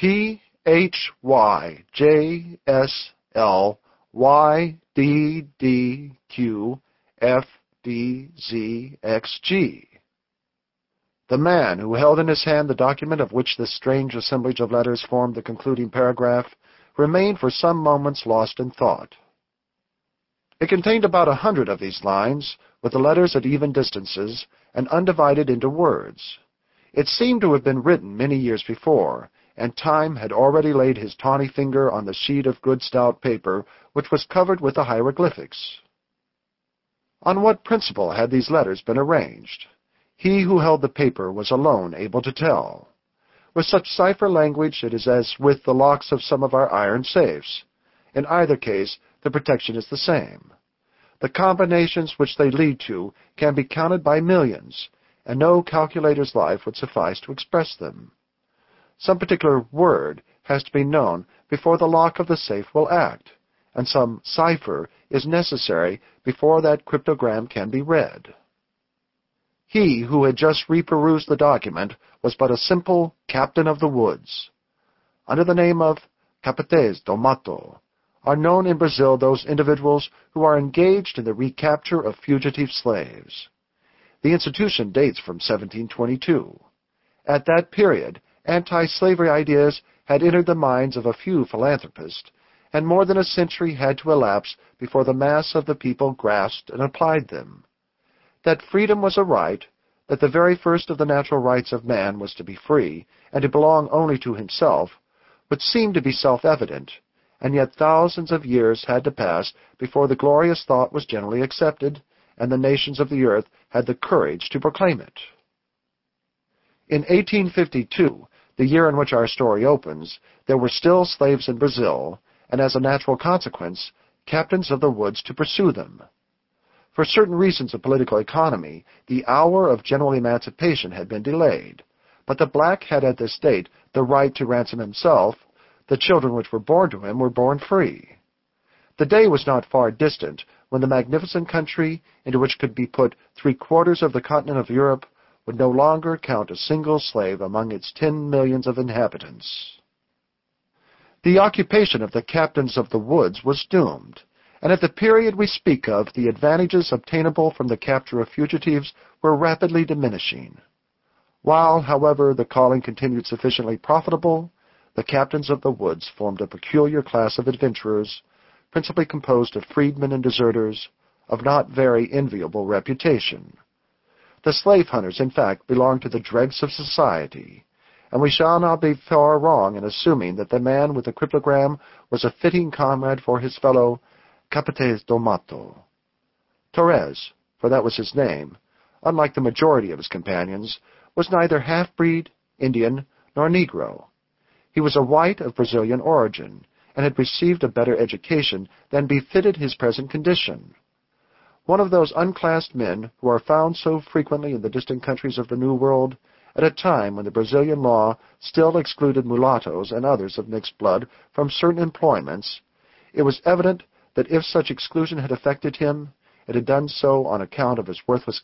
P H Y J S L Y D D Q F D Z X G. The man who held in his hand the document of which this strange assemblage of letters formed the concluding paragraph remained for some moments lost in thought. It contained about a hundred of these lines, with the letters at even distances, and undivided into words. It seemed to have been written many years before, and time had already laid his tawny finger on the sheet of good stout paper which was covered with the hieroglyphics. On what principle had these letters been arranged? He who held the paper was alone able to tell. With such cipher language it is as with the locks of some of our iron safes. In either case, the protection is the same. The combinations which they lead to can be counted by millions, and no calculator's life would suffice to express them. Some particular word has to be known before the lock of the safe will act, and some cipher is necessary before that cryptogram can be read. He who had just reperused the document was but a simple captain of the woods. Under the name of Capataz do Mato are known in Brazil those individuals who are engaged in the recapture of fugitive slaves. The institution dates from 1722. At that period, anti-slavery ideas had entered the minds of a few philanthropists, and more than a century had to elapse before the mass of the people grasped and applied them. That freedom was a right, that the very first of the natural rights of man was to be free, and to belong only to himself, would seem to be self-evident, and yet thousands of years had to pass before the glorious thought was generally accepted, and the nations of the earth had the courage to proclaim it. In 1852, the year in which our story opens, there were still slaves in Brazil, and as a natural consequence, captains of the woods to pursue them. For certain reasons of political economy, the hour of general emancipation had been delayed, but the black had at this date the right to ransom himself the children which were born to him were born free. The day was not far distant when the magnificent country into which could be put three-quarters of the continent of Europe would no longer count a single slave among its ten millions of inhabitants. The occupation of the captains of the woods was doomed, and at the period we speak of the advantages obtainable from the capture of fugitives were rapidly diminishing. While, however, the calling continued sufficiently profitable, the captains of the woods formed a peculiar class of adventurers, principally composed of freedmen and deserters, of not very enviable reputation. The slave hunters, in fact, belong to the dregs of society, and we shall not be far wrong in assuming that the man with the cryptogram was a fitting comrade for his fellow Capataz do Mato. Torres, for that was his name, unlike the majority of his companions, was neither half-breed, Indian, nor Negro. He was a white of Brazilian origin, and had received a better education than befitted his present condition. One of those unclassed men who are found so frequently in the distant countries of the New World, at a time when the Brazilian law still excluded mulattoes and others of mixed blood from certain employments, it was evident that if such exclusion had affected him, it had done so on account of his worthless